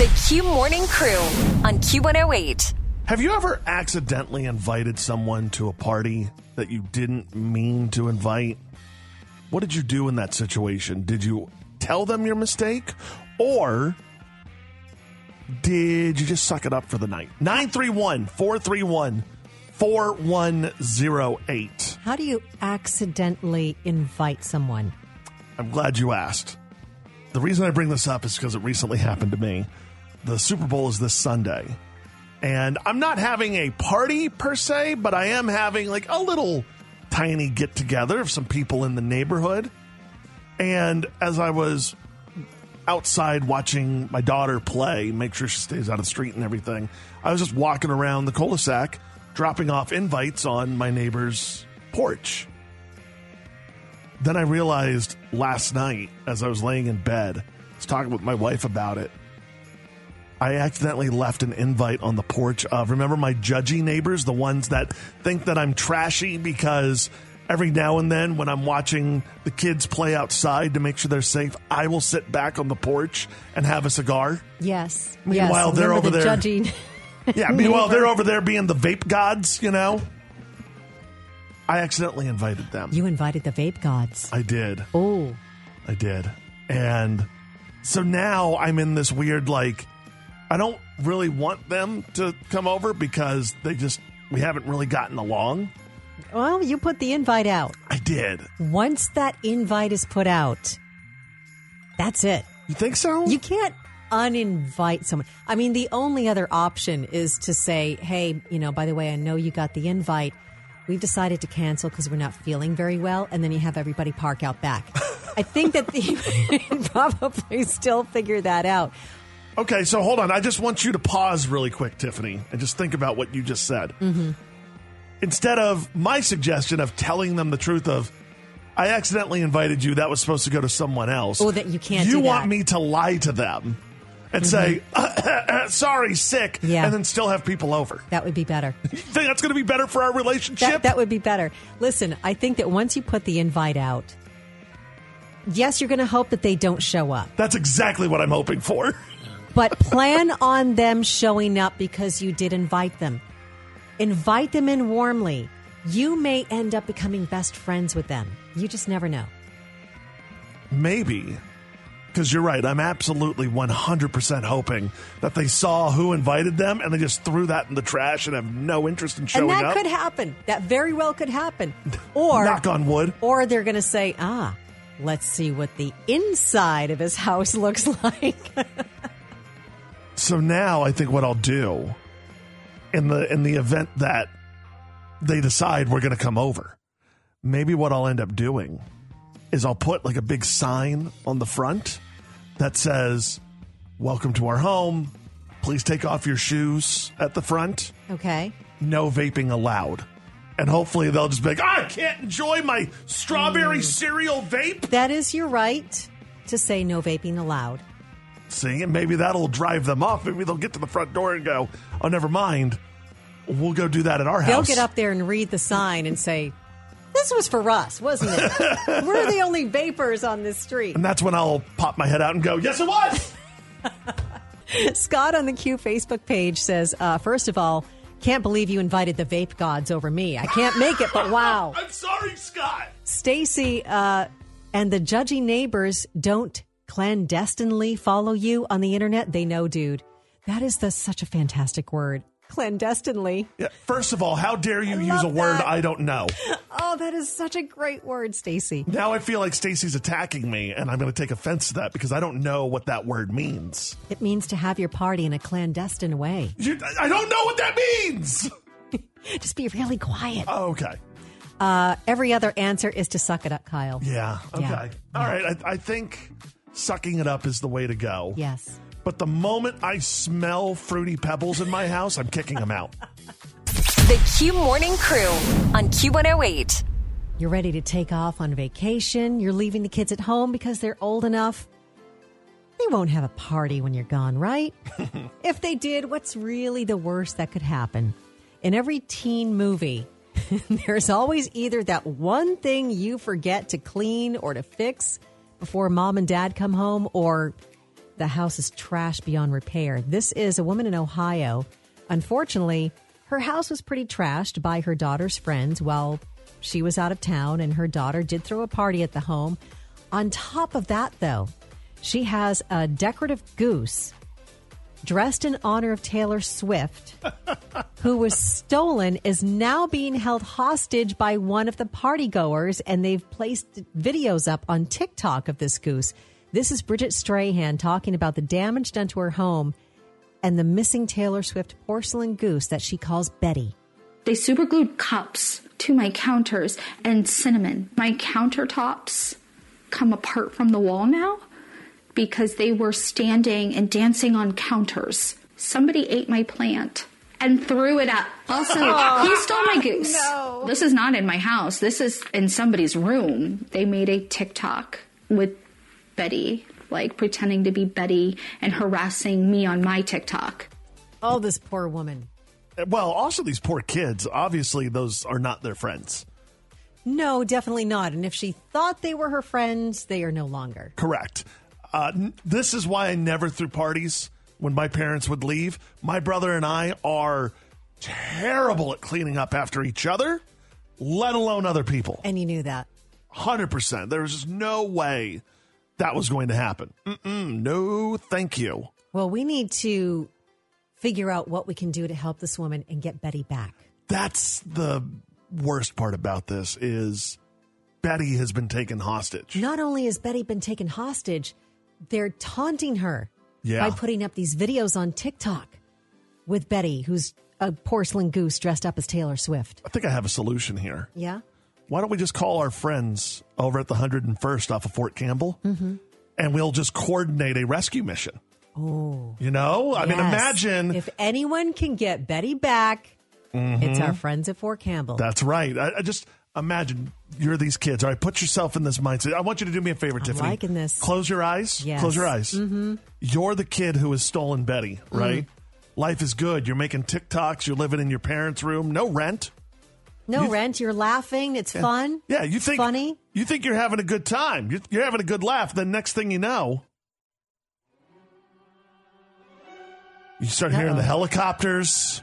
The Q Morning Crew on Q108. Have you ever accidentally invited someone to a party that you didn't mean to invite? What did you do in that situation? Did you tell them your mistake or did you just suck it up for the night? 931 431 4108. How do you accidentally invite someone? I'm glad you asked. The reason I bring this up is because it recently happened to me. The Super Bowl is this Sunday. And I'm not having a party per se, but I am having like a little tiny get together of some people in the neighborhood. And as I was outside watching my daughter play, make sure she stays out of the street and everything, I was just walking around the cul de sac, dropping off invites on my neighbor's porch. Then I realized last night as I was laying in bed, I was talking with my wife about it. I accidentally left an invite on the porch of, remember my judgy neighbors, the ones that think that I'm trashy because every now and then when I'm watching the kids play outside to make sure they're safe, I will sit back on the porch and have a cigar. Yes. Meanwhile, yes. they're over the there. Judging. Yeah, meanwhile, they're over there being the vape gods, you know? I accidentally invited them. You invited the vape gods. I did. Oh, I did. And so now I'm in this weird, like, I don't really want them to come over because they just, we haven't really gotten along. well, you put the invite out. I did. Once that invite is put out, that's it. You think so? You can't uninvite someone. I mean, the only other option is to say, hey, you know, by the way, I know you got the invite. We've decided to cancel because we're not feeling very well. And then you have everybody park out back. I think that the, probably still figure that out. Okay, so hold on. I just want you to pause really quick, Tiffany, and just think about what you just said. Mm-hmm. Instead of my suggestion of telling them the truth of, I accidentally invited you, that was supposed to go to someone else. Oh, that you can't You do want. Mm-hmm. me to lie to them and say, sorry, sick, Yeah. and then still have people over. That would be better. You think that's going to be better for our relationship? That, that would be better. Listen, I think that once you put the invite out, yes, you're going to hope that they don't show up, That's exactly what I'm hoping for. but plan on them showing up because you did invite them. Invite them in warmly. You may end up becoming best friends with them. You just never know. Maybe. Because you're right. I'm absolutely 100% hoping that they saw who invited them and they just threw that in the trash and have no interest in showing up. and that up. could happen. That very well could happen. Or Knock on wood. Or they're going to say, "Ah, let's see what the inside of his house looks like." So now I think what I'll do in the in the event that they decide we're going to come over, maybe what I'll end up doing is I'll put like a big sign on the front that says "Welcome to our home. Please take off your shoes" at the front. okay. No vaping allowed. And hopefully they'll just be like, "Ah, I can't enjoy my strawberry Mm. cereal vape. That is your right to say no vaping allowed. See, and maybe that'll drive them off. Maybe they'll get to the front door and go, oh, never mind. We'll go do that at our house. They'll get up there and read the sign and say, "This was for us, wasn't it? We're the only vapors on this street." And that's when I'll pop my head out and go, yes, it was. Scott on the Q Facebook page says, uh, first of all, can't believe you invited the vape gods over me. I can't make it, but wow. I'm sorry, Scott. Stacy uh, and the judgy neighbors don't clandestinely follow you on the internet. They know, dude. That is the, such a fantastic word. Clandestinely. Yeah, first of all, how dare you I use a word that. I don't know? Oh, that is such a great word, Stacy. Now I feel like Stacy's attacking me, and I'm going to take offense to that because I don't know what that word means. It means to have your party in a clandestine way. You, I don't know what that means. Just be really quiet. Oh, okay. Uh, every other answer is to suck it up, Kyle. Yeah. Okay. Yeah. All right. I, I think sucking it up is the way to go. Yes. But the moment I smell fruity pebbles in my house, I'm kicking them out. The Q Morning Crew on Q108. You're ready to take off on vacation. You're leaving the kids at home because they're old enough. They won't have a party when you're gone, right? if they did, what's really the worst that could happen? In every teen movie, there's always either that one thing you forget to clean or to fix before mom and dad come home, or the house is trashed beyond repair. This is a woman in Ohio. Unfortunately, her house was pretty trashed by her daughter's friends while she was out of town, and her daughter did throw a party at the home. On top of that, though, she has a decorative goose dressed in honor of Taylor Swift, who was stolen, is now being held hostage by one of the partygoers, and they've placed videos up on TikTok of this goose. This is Bridget Strahan talking about the damage done to her home and the missing Taylor Swift porcelain goose that she calls Betty. They superglued cups to my counters and cinnamon. My countertops come apart from the wall now because they were standing and dancing on counters. Somebody ate my plant and threw it up. Also, he stole my goose. no. This is not in my house. This is in somebody's room. They made a TikTok with Betty, like pretending to be Betty and harassing me on my TikTok. Oh, this poor woman. Uh, well, also these poor kids. Obviously, those are not their friends. No, definitely not. And if she thought they were her friends, they are no longer. Correct. Uh, n- this is why I never threw parties when my parents would leave. My brother and I are terrible at cleaning up after each other, let alone other people. And you knew that. 100%. There was just no way that was going to happen. Mm-mm, no, thank you. Well, we need to figure out what we can do to help this woman and get Betty back. That's the worst part about this is Betty has been taken hostage. Not only has Betty been taken hostage, they're taunting her Yeah. by putting up these videos on TikTok with Betty, who's a porcelain goose dressed up as Taylor Swift. I think I have a solution here. Yeah? Why don't we just call our friends over at the 101st off of Fort Campbell and we'll just coordinate a rescue mission? Oh. You know? I mean, imagine. If anyone can get Betty back, it's Mm-hmm. our friends at Fort Campbell. That's right. I, I just imagine you're these kids. All right, put yourself in this mindset. I want you to do me a favor, Tiffany. liking this. Close your eyes. Yes. Close your eyes. Mm-hmm. You're the kid who has stolen Betty, right? Life is good. You're making TikToks. You're living in your parents' room. No rent. no you- rent. You're laughing. It's fun. Yeah, you It's think funny. You think you're having a good time. You're, you're having a good laugh. Then next thing you know, you start hearing the Uh-oh. helicopters.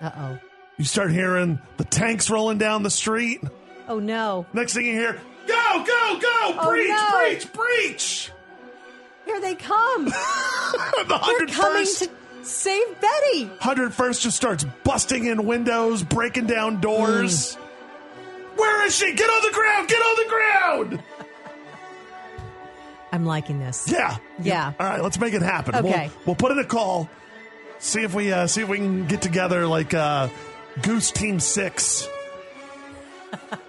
Uh oh. You start hearing the tanks rolling down the street. Oh no. Next thing you hear, go, go, go, Oh, breach, no. breach, breach. Here they come. the They're coming 101st, to save Betty. 101st just starts busting in windows, breaking down doors. Hmm. Where is she? Get on the ground! Get on the ground! I'm liking this. Yeah. Yeah. All right, let's make it happen. Okay. We'll, we'll put in a call. See if we uh, see if we can get together like uh, Goose Team Six.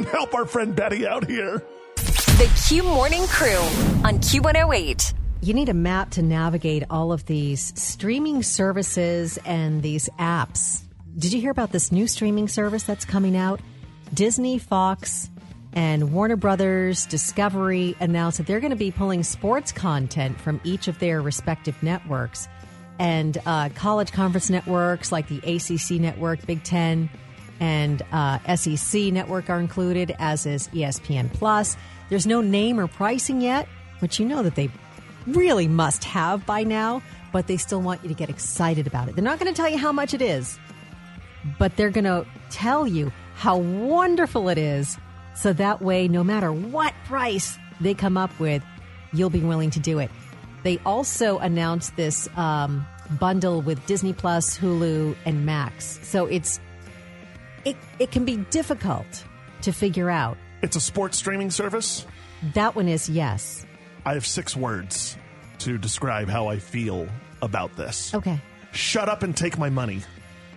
and help our friend Betty out here. The Q Morning Crew on Q108. You need a map to navigate all of these streaming services and these apps. Did you hear about this new streaming service that's coming out? Disney, Fox, and Warner Brothers Discovery announced that they're going to be pulling sports content from each of their respective networks. And uh, college conference networks like the ACC network, Big Ten, and uh, SEC network are included, as is ESPN Plus. There's no name or pricing yet, which you know that they really must have by now, but they still want you to get excited about it. They're not going to tell you how much it is, but they're going to tell you how wonderful it is. So that way, no matter what price they come up with, you'll be willing to do it. They also announced this um, bundle with Disney Plus, Hulu, and Max. So it's it it can be difficult to figure out. It's a sports streaming service. That one is yes. I have six words to describe how I feel about this. Okay. Shut up and take my money.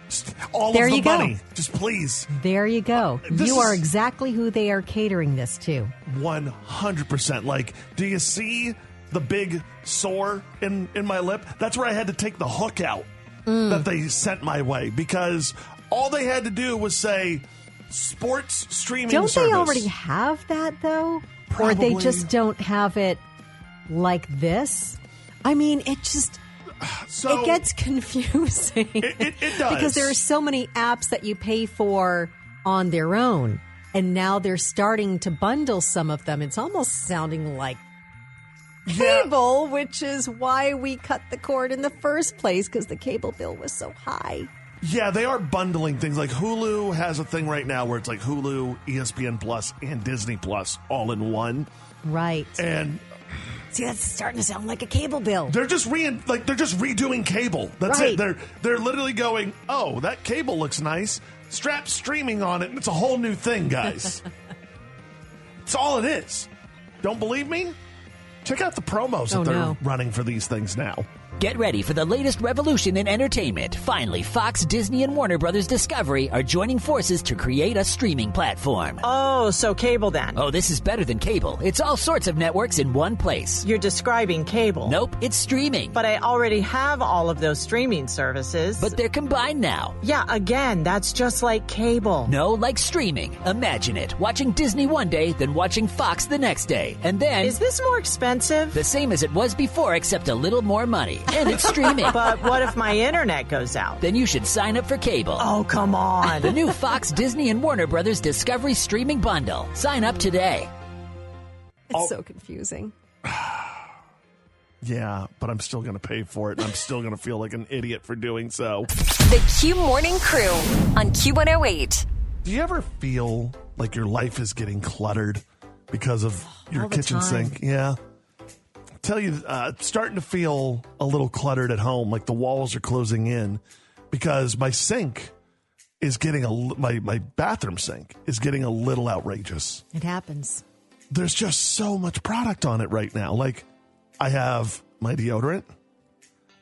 Just all There of the you go. money. Just please. There you go. This you are exactly who they are catering this to. 100%. Like, do you see the big sore in, in my lip? That's where I had to take the hook out Mm. that they sent my way because all they had to do was say sports streaming Don't service. they already have that though? Or they just don't have it like this? I mean, it just so, it gets confusing. It- it- it does. because there are so many apps that you pay for on their own, and now they're starting to bundle some of them. It's almost sounding like Yeah. cable, which is why we cut the cord in the first place because the cable bill was so high. Yeah, they are bundling things. Like Hulu has a thing right now where it's like Hulu, ESPN Plus, and Disney Plus all in one. Right. And See, that's starting to sound like a cable bill. they're just re like they're just redoing cable. That's Right. it. They're they're literally going, "Oh, that cable looks nice. Strap streaming on it, and it's a whole new thing, guys." It's all it is. Don't believe me? Check out the promos Oh, that they're no. running for these things now. Get ready for the latest revolution in entertainment. Finally, Fox, Disney, and Warner Brothers Discovery are joining forces to create a streaming platform. Oh, so cable then. Oh, this is better than cable. It's all sorts of networks in one place. You're describing cable. Nope, it's streaming. But I already have all of those streaming services. But they're combined now. yeah, again, that's just like cable. No, like streaming. Imagine it. Watching Disney one day, then watching Fox the next day. And then Is this more expensive? the same as it was before, except a little more money. And it's streaming. but what if my internet goes out? then you should sign up for cable. Oh, come on. The new Fox, Disney, and Warner Brothers Discovery streaming bundle. Sign up today. It's oh. so confusing. Yeah, but I'm still going to pay for it, and I'm still going to feel like an idiot for doing so. The Q Morning Crew on Q108. Do you ever feel like your life is getting cluttered because of your All the kitchen time. sink? Yeah. Tell you, uh, starting to feel a little cluttered at home, like the walls are closing in because my sink is getting a my my bathroom sink is getting a little outrageous. It happens. There's just so much product on it right now. Like I have my deodorant,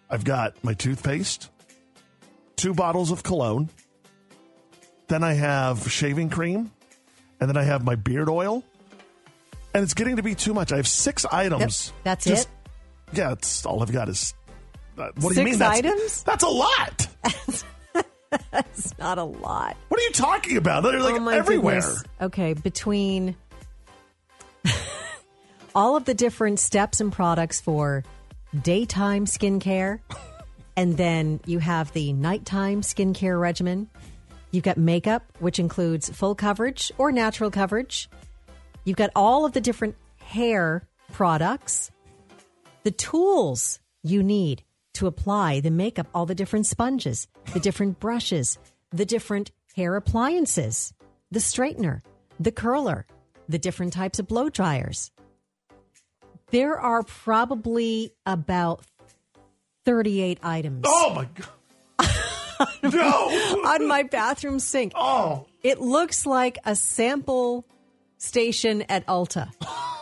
I've got my toothpaste, two bottles of cologne, then I have shaving cream, and then I have my beard oil. And it's getting to be too much. I have six items. Yep, that's Just- it? Yeah, it's all I've got is. Uh, what do you mean? That's, items? That's a lot. that's not a lot. What are you talking about? They're like oh everywhere. goodness. Okay, between all of the different steps and products for daytime skincare, and then you have the nighttime skincare regimen. You've got makeup, which includes full coverage or natural coverage. You've got all of the different hair products, the tools you need to apply the makeup, all the different sponges, the different brushes, the different hair appliances, the straightener, the curler, the different types of blow dryers. There are probably about 38 items Oh my god! no! on my bathroom sink. Oh, It looks like a sample station at Ulta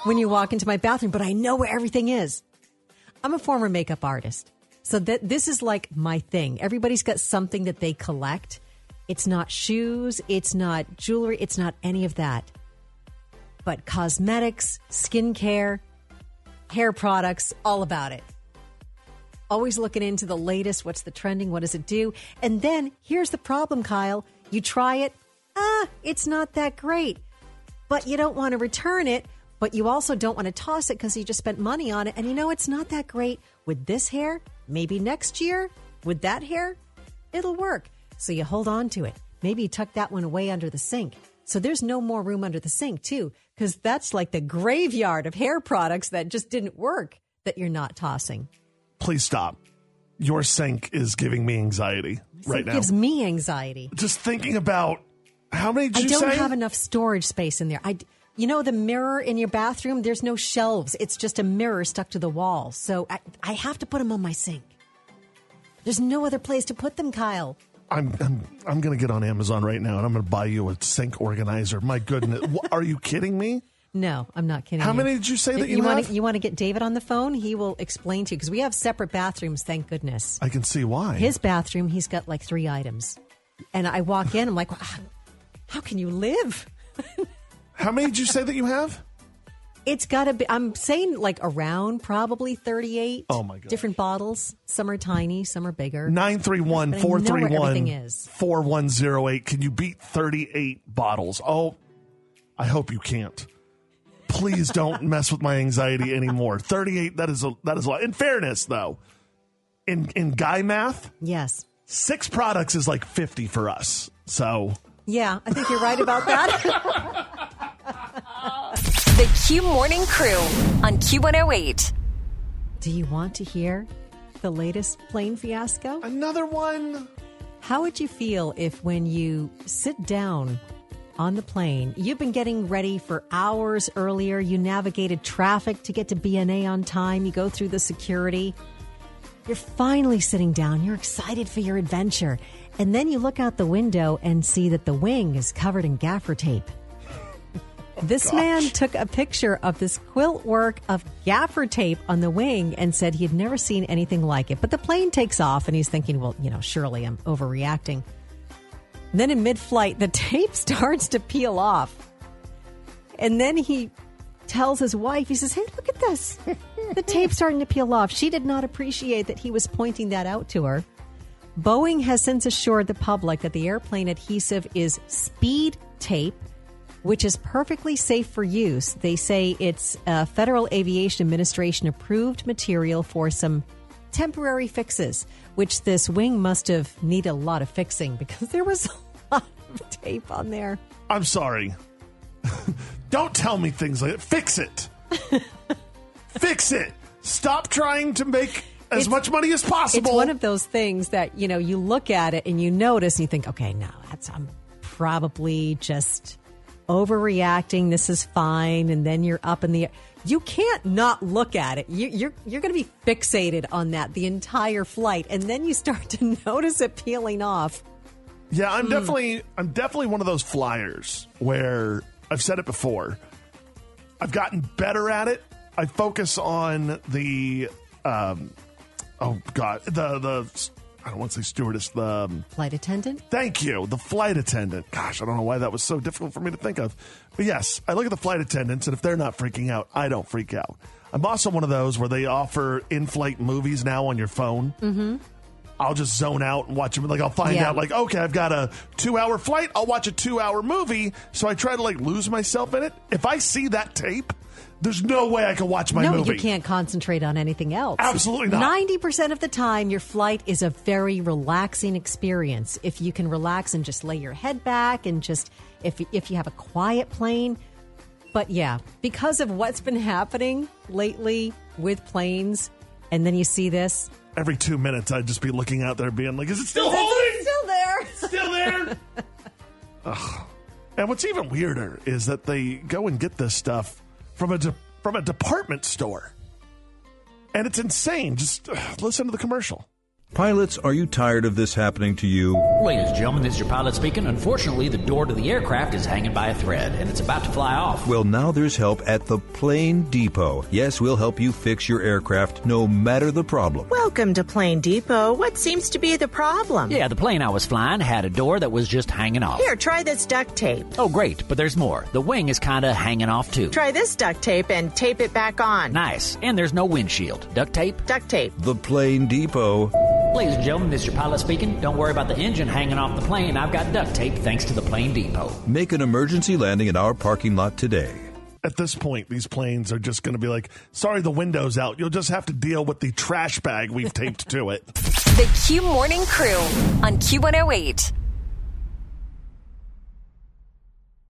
when you walk into my bathroom, but I know where everything is. I'm a former makeup artist. So that this is like my thing. Everybody's got something that they collect. It's not shoes, it's not jewelry, it's not any of that. But cosmetics, skincare, hair products, all about it. Always looking into the latest, what's the trending, what does it do? And then here's the problem, Kyle. You try it, ah, it's not that great. But you don't want to return it, but you also don't want to toss it because you just spent money on it. And you know it's not that great with this hair. Maybe next year with that hair, it'll work. So you hold on to it. Maybe you tuck that one away under the sink. So there's no more room under the sink, too, because that's like the graveyard of hair products that just didn't work that you're not tossing. please stop. Your sink is giving me anxiety right now. it gives me anxiety. Just thinking about how many did I you don't say? have enough storage space in there. I, you know, the mirror in your bathroom. There's no shelves. It's just a mirror stuck to the wall. So I, I have to put them on my sink. There's no other place to put them, Kyle. I'm I'm I'm going to get on Amazon right now and I'm going to buy you a sink organizer. My goodness, are you kidding me? No, I'm not kidding. How you. many did you say that you want have? to, you want to get David on the phone? He will explain to you because we have separate bathrooms. Thank goodness. I can see why. His bathroom, he's got like three items, and I walk in. I'm like, "Wow, how can you live? How many did you say that you have? It's got to be. I'm saying like around probably 38. Oh, my gosh. Different bottles. Some are tiny, some are bigger. 931 But I know 431 is. 4108. Can you beat 38 bottles? Oh, I hope you can't. Please don't mess with my anxiety anymore. 38 that is a that is a lot. In fairness though, in in guy math, Yes. six products is like 50 for us. So, Yeah, I think you're right about that. The Q Morning Crew on Q108. Do you want to hear the latest plane fiasco? Another one. How would you feel if, when you sit down on the plane, you've been getting ready for hours earlier, you navigated traffic to get to BNA on time, you go through the security, you're finally sitting down, you're excited for your adventure, and then you look out the window and see that the wing is covered in gaffer tape. This man took a picture of this quilt work of gaffer tape on the wing and said he had never seen anything like it. But the plane takes off and he's thinking, well, you know, surely I'm overreacting. Then in mid flight, the tape starts to peel off. And then he tells his wife, he says, Hey, look at this. The tape's starting to peel off. She did not appreciate that he was pointing that out to her. Boeing has since assured the public that the airplane adhesive is speed tape, which is perfectly safe for use. They say it's a Federal Aviation Administration approved material for some temporary fixes, which this wing must have needed a lot of fixing because there was a lot of tape on there. I'm sorry. Don't tell me things like that. Fix it. Fix it. Stop trying to make as It's- much money as possible. It's one of those things that, you know, you look at it and you notice and you think, okay, no, that's, I'm probably just overreacting. This is fine. And then you're up in the You can't not look at it. You, you're you're going to be fixated on that the entire flight, and then you start to notice it peeling off. Yeah. I'm hmm. definitely I'm definitely one of those flyers where I've said it before. I've gotten better at it. I focus on the um oh god, the the I don't want to say stewardess, the um, Flight attendant. Thank you. The flight attendant. Gosh, I don't know why that was so difficult for me to think of. But yes, I look at the flight attendants, and if they're not freaking out, I don't freak out. I'm also one of those where they offer in flight movies now on your phone. Mm-hmm. I'll just zone out and watch them. Like, I'll find Yeah. out, like, okay, I've got a two hour flight. I'll watch a two hour movie. So I try to, like, lose myself in it. If I see that tape, there's no way I can watch my no, movie. you can't concentrate on anything else. Absolutely not. Ninety percent of the time, your flight is a very relaxing experience. If you can relax and just lay your head back, and just if if you have a quiet plane. But yeah, because of what's been happening lately with planes, and then you see this, Every two minutes, I'd just be looking out there being like, is it still holding? still there. still there. Ugh. And what's even weirder is that they go and get this stuff from a de- from a department store, and it's insane. Just ugh, listen to the commercial. Pilots, are you tired of this happening to you? Ladies and gentlemen, this is your pilot speaking. Unfortunately, the door to the aircraft is hanging by a thread and it's about to fly off. Well, now there's help at the Plane Depot. Yes, we'll help you fix your aircraft no matter the problem. Welcome to Plane Depot. What seems to be the problem? Yeah, the plane I was flying had a door that was just hanging off. Here, try this duct tape. Oh, great, but there's more. The wing is kind of hanging off too. Try this duct tape and tape it back on. Nice. And there's no windshield. Duct tape? Duct tape. The Plane Depot. Ladies and gentlemen, this is your pilot speaking. Don't worry about the engine hanging off the plane. I've got duct tape thanks to the plane depot. Make an emergency landing in our parking lot today. At this point, these planes are just going to be like, "Sorry, the window's out. You'll just have to deal with the trash bag we've taped to it." The Q Morning Crew on Q108.